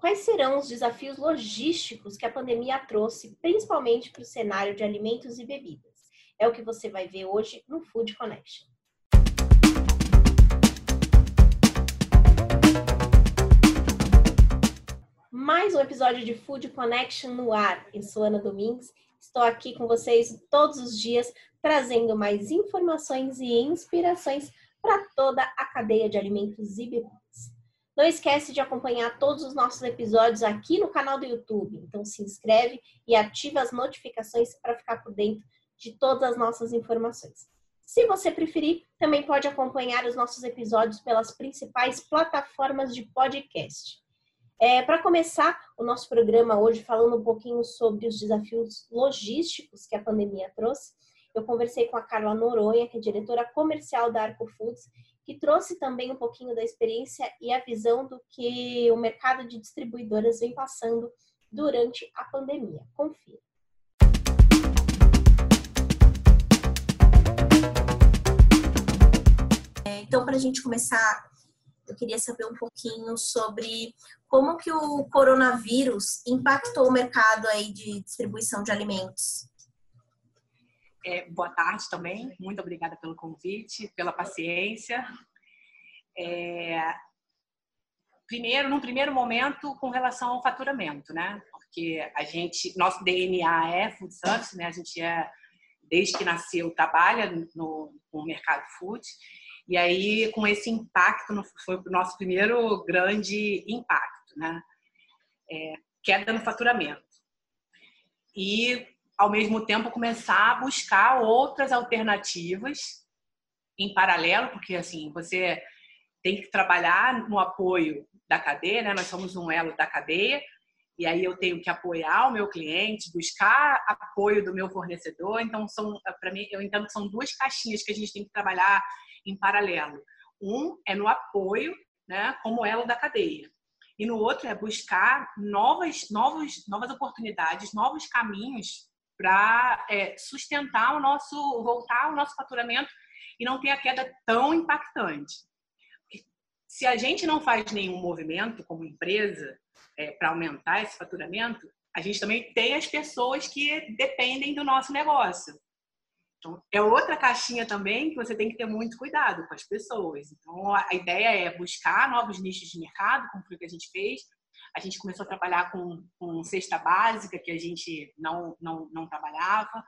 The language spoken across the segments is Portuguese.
quais serão os desafios logísticos que a pandemia trouxe, principalmente para o cenário de alimentos e bebidas. É o que você vai ver hoje no Food Connection. Mais um episódio de Food Connection no ar. Eu sou Ana Domingues. Estou aqui com vocês todos os dias, trazendo mais informações e inspirações para toda a cadeia de alimentos e bebidas. Não esquece de acompanhar todos os nossos episódios aqui no canal do YouTube. Então se inscreve e ativa as notificações para ficar por dentro de todas as nossas informações. Se você preferir, também pode acompanhar os nossos episódios pelas principais plataformas de podcast. É, para começar o nosso programa hoje, falando um pouquinho sobre os desafios logísticos que a pandemia trouxe, eu conversei com a Carla Noronha, que é diretora comercial da Arco Foods, que trouxe também um pouquinho da experiência e a visão do que o mercado de distribuidoras vem passando durante a pandemia. Confira. É, então, para a gente começar, eu queria saber um pouquinho sobre como que o coronavírus impactou o mercado aí de distribuição de alimentos. É, boa tarde também, muito obrigada pelo convite, pela paciência. É, primeiro, num primeiro momento, com relação ao faturamento, né? Porque a gente, nosso DNA é food service, né? A gente é, desde que nasceu, trabalha no, no mercado food. E aí, com esse impacto, foi o nosso primeiro grande impacto, né? É, queda no faturamento. E ao mesmo tempo começar a buscar outras alternativas em paralelo, porque assim, você tem que trabalhar no apoio da cadeia, né? Nós somos um elo da cadeia, e aí eu tenho que apoiar o meu cliente, buscar apoio do meu fornecedor. Então são, para mim, eu entendo que são duas caixinhas que a gente tem que trabalhar em paralelo. Um é no apoio, né, como elo da cadeia. E no outro é buscar novas, novas, novas oportunidades, novos caminhos para é, sustentar o nosso, voltar o nosso faturamento e não ter a queda tão impactante. Se a gente não faz nenhum movimento como empresa é, para aumentar esse faturamento, a gente também tem as pessoas que dependem do nosso negócio. Então, é outra caixinha também que você tem que ter muito cuidado com as pessoas. Então, a ideia é buscar novos nichos de mercado, como foi o que a gente fez, a gente começou a trabalhar com, com cesta básica, que a gente não, não, não trabalhava.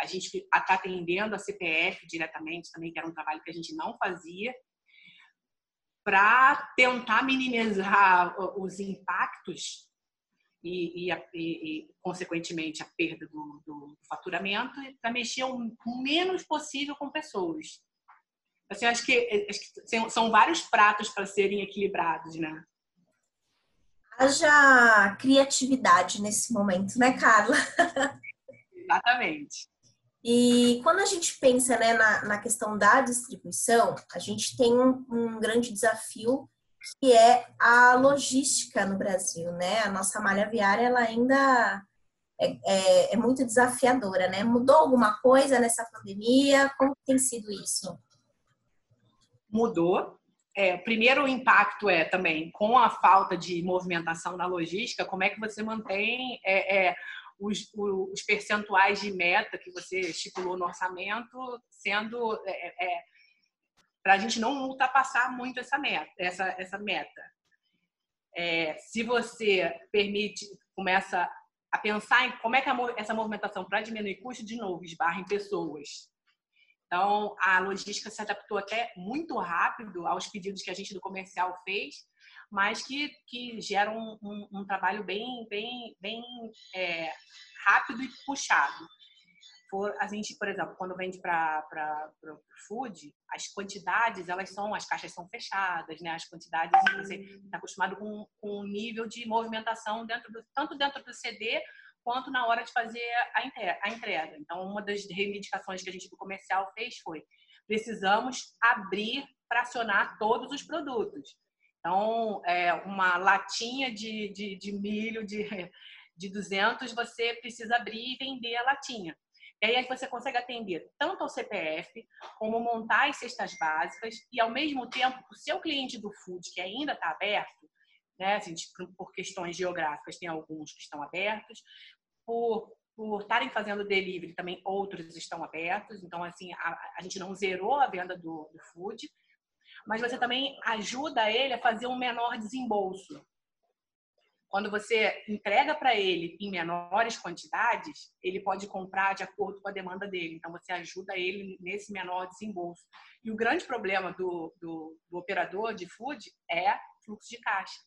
A gente está atendendo a CPF diretamente também, que era um trabalho que a gente não fazia, para tentar minimizar os impactos e, e, e, consequentemente, a perda do, do faturamento para mexer o menos possível com pessoas. Assim, acho que, acho que são vários pratos para serem equilibrados, né? Haja criatividade nesse momento, né, Carla? Exatamente. E quando a gente pensa né, na, na questão da distribuição, a gente tem um, um, grande desafio que é a logística no Brasil, né? A nossa malha viária ela ainda é, é, é muito desafiadora, né? Mudou alguma coisa nessa pandemia? Como tem sido isso? Mudou, é, primeiro o impacto é também com a falta de movimentação na logística, como é que você mantém é, é, os, os, percentuais de meta que você estipulou no orçamento sendo é, é, é, para a gente não ultrapassar muito essa meta, essa, essa meta. se você permite, começa a pensar em como é que a, essa movimentação para diminuir custo de novo esbarra em pessoas então, a logística se adaptou até muito rápido aos pedidos que a gente do comercial fez, mas que, que geram um, um, um trabalho bem, bem, bem é, rápido e puxado. A gente, por exemplo, quando vende para o food, as quantidades, elas são, as caixas são fechadas, né? As quantidades, você está acostumado com, com um nível de movimentação dentro do, tanto dentro do CD quanto na hora de fazer a entrega. Então, uma das reivindicações que a gente do comercial fez foi: precisamos abrir para acionar todos os produtos. Então, é, uma latinha de, de, de milho de, de 200, você precisa abrir e vender a latinha. E aí você consegue atender tanto ao CPF, como montar as cestas básicas, e ao mesmo tempo, o seu cliente do food, que ainda está aberto, né? Assim, por questões geográficas, tem alguns que estão abertos. Por por estarem fazendo delivery, também outros estão abertos. Então, assim, a, a gente não zerou a venda do, do food, mas você também ajuda ele a fazer um menor desembolso. Quando você entrega para ele em menores quantidades, ele pode comprar de acordo com a demanda dele. Então, você ajuda ele nesse menor desembolso. E o grande problema do, do, do operador de food é fluxo de caixa.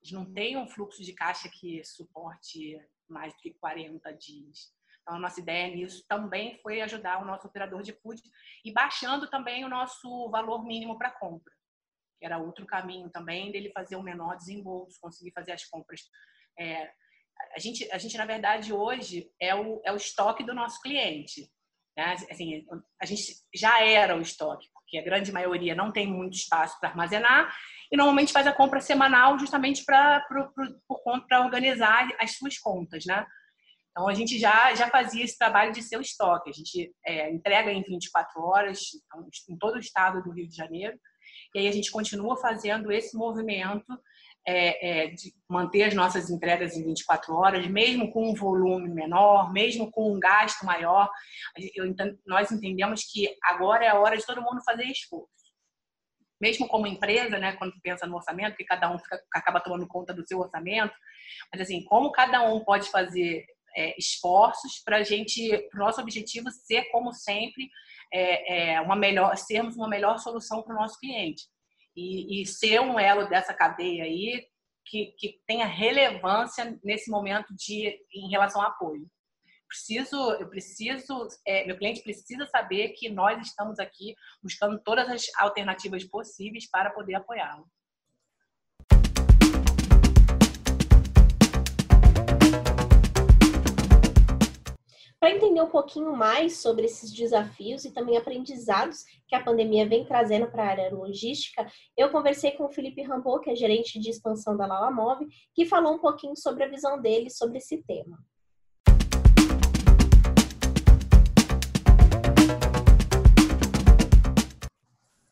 Eles não têm um fluxo de caixa que suporte mais do que 40 dias. Então, a nossa ideia nisso também foi ajudar o nosso operador de food e baixando também o nosso valor mínimo para compra, que era outro caminho também dele fazer um menor desembolso, conseguir fazer as compras. É, a, gente, a gente, na verdade, hoje é o, é o estoque do nosso cliente. Né? Assim, a gente já era o estoque, porque a grande maioria não tem muito espaço para armazenar e normalmente faz a compra semanal justamente para organizar as suas contas, né? Então a gente já já fazia esse trabalho de seu estoque. A gente é, entrega em 24 horas então, em todo o estado do Rio de Janeiro e aí a gente continua fazendo esse movimento é, é, de manter as nossas entregas em 24 horas, mesmo com um volume menor, mesmo com um gasto maior. Eu, nós entendemos que agora é a hora de todo mundo fazer esforço mesmo como empresa, né, quando pensa no orçamento, que cada um fica, acaba tomando conta do seu orçamento, mas assim, como cada um pode fazer é, esforços para a gente, o nosso objetivo ser, como sempre, é, é, uma melhor, sermos uma melhor solução para o nosso cliente. E, e, ser um elo dessa cadeia aí que, que tenha relevância nesse momento de em relação ao apoio preciso, eu preciso, é, meu cliente precisa saber que nós estamos aqui buscando todas as alternativas possíveis para poder apoiá-lo. Para entender um pouquinho mais sobre esses desafios e também aprendizados que a pandemia vem trazendo para a área logística, eu conversei com o Felipe Rambo, que é gerente de expansão da Lala Move, que falou um pouquinho sobre a visão dele sobre esse tema.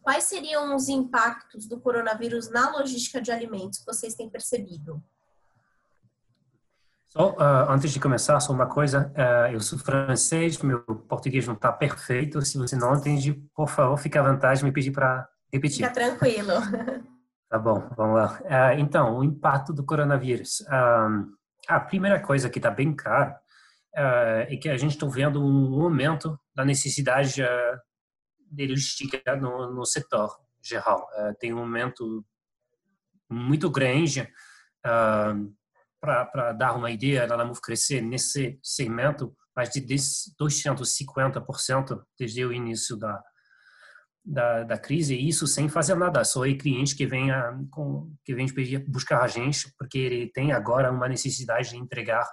Quais seriam os impactos do coronavírus na logística de alimentos que vocês têm percebido? Só, uh, antes de começar, só uma coisa. Uh, eu sou francês, meu português não está perfeito. Se você não entende, por favor, fique à vontade de me pedir para repetir. Fica tranquilo. Tá bom, vamos lá. Uh, então, o impacto do coronavírus. a primeira coisa que está bem clara é que a gente está vendo um aumento da necessidade de logística no, no setor geral. Uh, tem um aumento muito grande uh, para dar uma ideia da Lamuf crescer nesse segmento mais de 250% desde o início da, da, da, crise, e isso sem fazer nada, só é cliente que vem, a, com, que vem pedir, buscar a gente, porque ele tem agora uma necessidade de entregar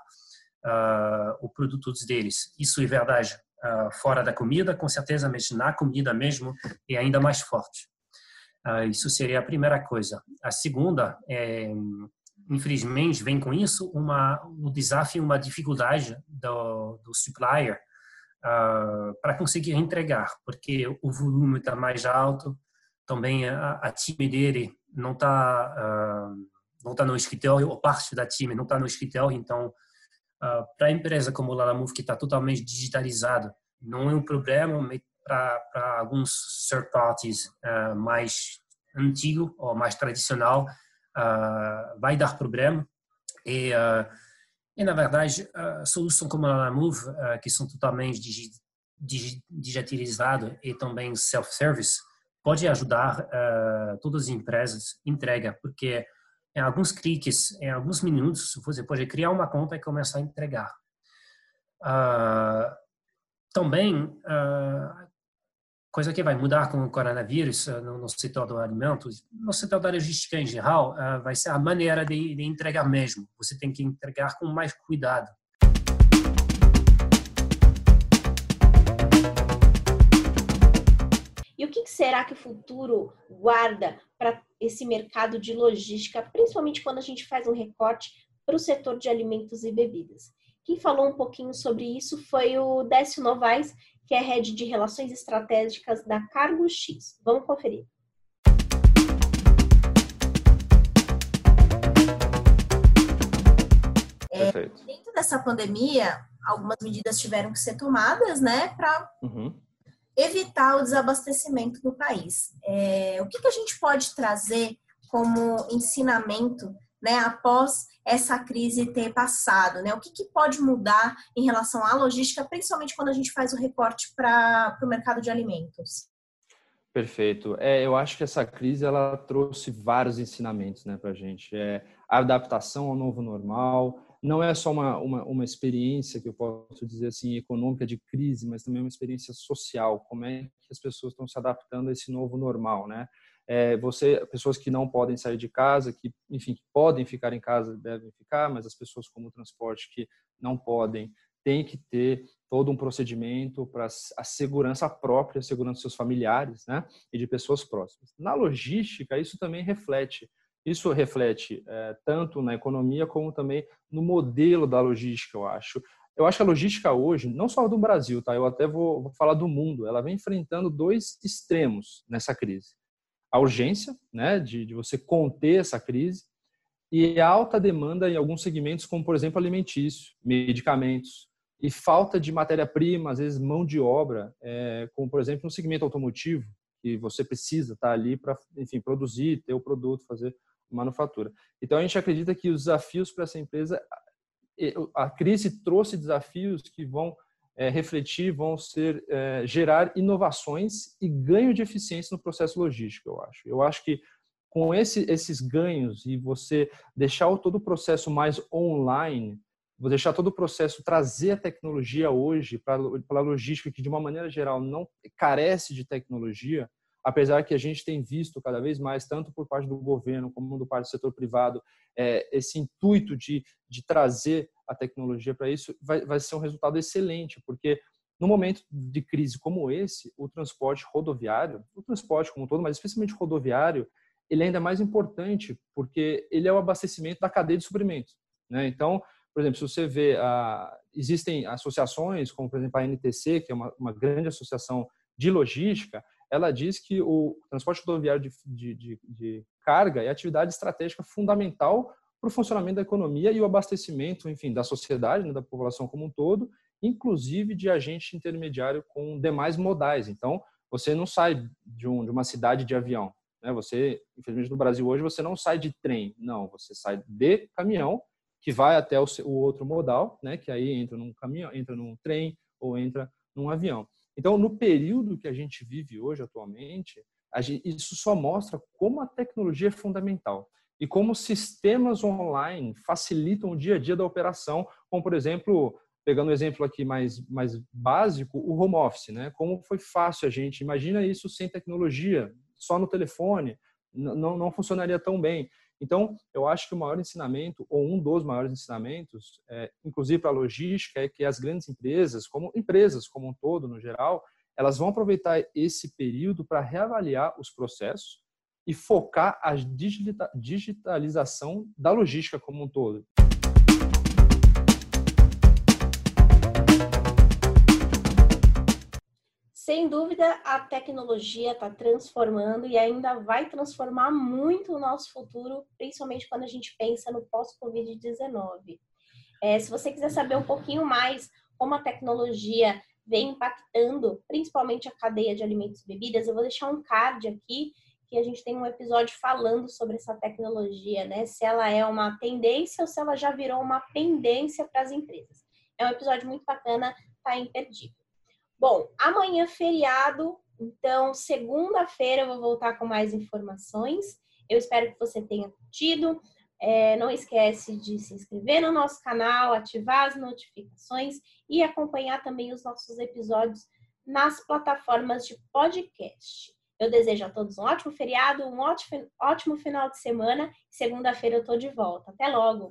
uh, produto deles. Isso é verdade uh, fora da comida, com certeza, mas na comida mesmo é ainda mais forte. Uh, isso seria a primeira coisa. A segunda, é, infelizmente, vem com isso uma, um desafio, uma dificuldade do, do supplier uh, para conseguir entregar, porque o volume está mais alto, também a, a time dele não está uh, não está no escritório, ou parte da time não está no escritório, então Uh, para a empresa como o Lalamove, que está totalmente digitalizado, não é um problema para alguns third parties uh, mais antigo ou mais tradicional, uh, vai dar problema. E, e na verdade, a solução como a Lalamove, que são totalmente digi digitalizadas e também self-service, pode ajudar todas as empresas entrega, porque em alguns cliques, em alguns minutos, você pode criar uma conta e começar a entregar. Uh, também, uh, coisa que vai mudar com o coronavírus uh, no, setor do alimento, no setor da logística em geral, vai ser a maneira de, de entregar mesmo. Você tem que entregar com mais cuidado. E o que será que o futuro guarda para esse mercado de logística, principalmente quando a gente faz um recorte para o setor de alimentos e bebidas? Quem falou um pouquinho sobre isso foi o Décio Novaes, que é head de relações estratégicas da Cargo X. Vamos conferir. É, dentro dessa pandemia, algumas medidas tiveram que ser tomadas, né, para uhum. Evitar o desabastecimento no país. É, o que, que a gente pode trazer como ensinamento, né, após essa crise ter passado, né? O que, que pode mudar em relação à logística, principalmente quando a gente faz o recorte para o mercado de alimentos? Perfeito. É, eu acho que essa crise ela trouxe vários ensinamentos né, para a gente. É, a adaptação ao novo normal, não é só uma, uma, uma, experiência que eu posso dizer assim econômica de crise, mas também uma experiência social. Como é que as pessoas estão se adaptando a esse novo normal, né? É, você, pessoas que não podem sair de casa, que enfim que podem ficar em casa devem ficar, mas as pessoas como o transporte que não podem têm que ter todo um procedimento para a segurança própria, a segurança dos seus familiares, né, e de pessoas próximas. Na logística isso também reflete isso reflete é, tanto na economia como também no modelo da logística, eu acho. Eu acho que a logística hoje, não só do Brasil, tá? Eu até vou, vou falar do mundo. Ela vem enfrentando dois extremos nessa crise: a urgência, né, de, de você conter essa crise, e a alta demanda em alguns segmentos, como por exemplo alimentício, medicamentos, e falta de matéria-prima, às vezes mão de obra, é, como por exemplo no segmento automotivo, que você precisa estar ali para, enfim, produzir, ter o produto, fazer manufatura. Então a gente acredita que os desafios para essa empresa, a crise trouxe desafios que vão é, refletir, vão ser é, gerar inovações e ganho de eficiência no processo logístico. Eu acho. Eu acho que com esse, esses ganhos e você deixar todo o processo mais online, vou deixar todo o processo trazer a tecnologia hoje para a logística que de uma maneira geral não carece de tecnologia apesar que a gente tem visto cada vez mais, tanto por parte do governo como do parte do setor privado, é, esse intuito de, de trazer a tecnologia para isso, vai, vai ser um resultado excelente, porque no momento de crise como esse, o transporte rodoviário, o transporte como um todo, mas especialmente rodoviário, ele é ainda mais importante porque ele é o abastecimento da cadeia de suprimentos. Né? Então, por exemplo, se você vê, ah, existem associações, como por exemplo a NTC, que é uma, uma grande associação de logística, ela diz que o transporte rodoviário de, de, de, de carga é atividade estratégica fundamental para o funcionamento da economia e o abastecimento, enfim, da sociedade, né, da população como um todo, inclusive de agente intermediário com demais modais. Então, você não sai de, um, de uma cidade de avião, né? Você, infelizmente, no Brasil hoje você não sai de trem, não, você sai de caminhão que vai até o, o outro modal, né? Que aí entra num caminhão, entra num trem ou entra num avião. Então, no período que a gente vive hoje, atualmente, gente, isso só mostra como a tecnologia é fundamental e como sistemas online facilitam o dia a dia da operação, como, por exemplo, pegando um exemplo aqui mais, mais básico, o home office, né? Como foi fácil a gente, imagina isso sem tecnologia, só no telefone, não, não funcionaria tão bem. Então, eu acho que o maior ensinamento, ou um dos maiores ensinamentos, é, inclusive para a logística, é que as grandes empresas, como empresas como um todo, no geral, elas vão aproveitar esse período para reavaliar os processos e focar a digitalização da logística como um todo. Sem dúvida, a tecnologia está transformando e ainda vai transformar muito o nosso futuro, principalmente quando a gente pensa no pós-Covid-19. É, se você quiser saber um pouquinho mais como a tecnologia vem impactando, principalmente a cadeia de alimentos e bebidas, eu vou deixar um card aqui que a gente tem um episódio falando sobre essa tecnologia, né? Se ela é uma tendência ou se ela já virou uma pendência para as empresas. É um episódio muito bacana, tá imperdível. Bom, amanhã feriado, então segunda-feira eu vou voltar com mais informações. Eu espero que você tenha curtido. É, não esquece de se inscrever no nosso canal, ativar as notificações e acompanhar também os nossos episódios nas plataformas de podcast. Eu desejo a todos um ótimo feriado, um ótimo, ótimo final de semana. Segunda-feira eu estou de volta. Até logo!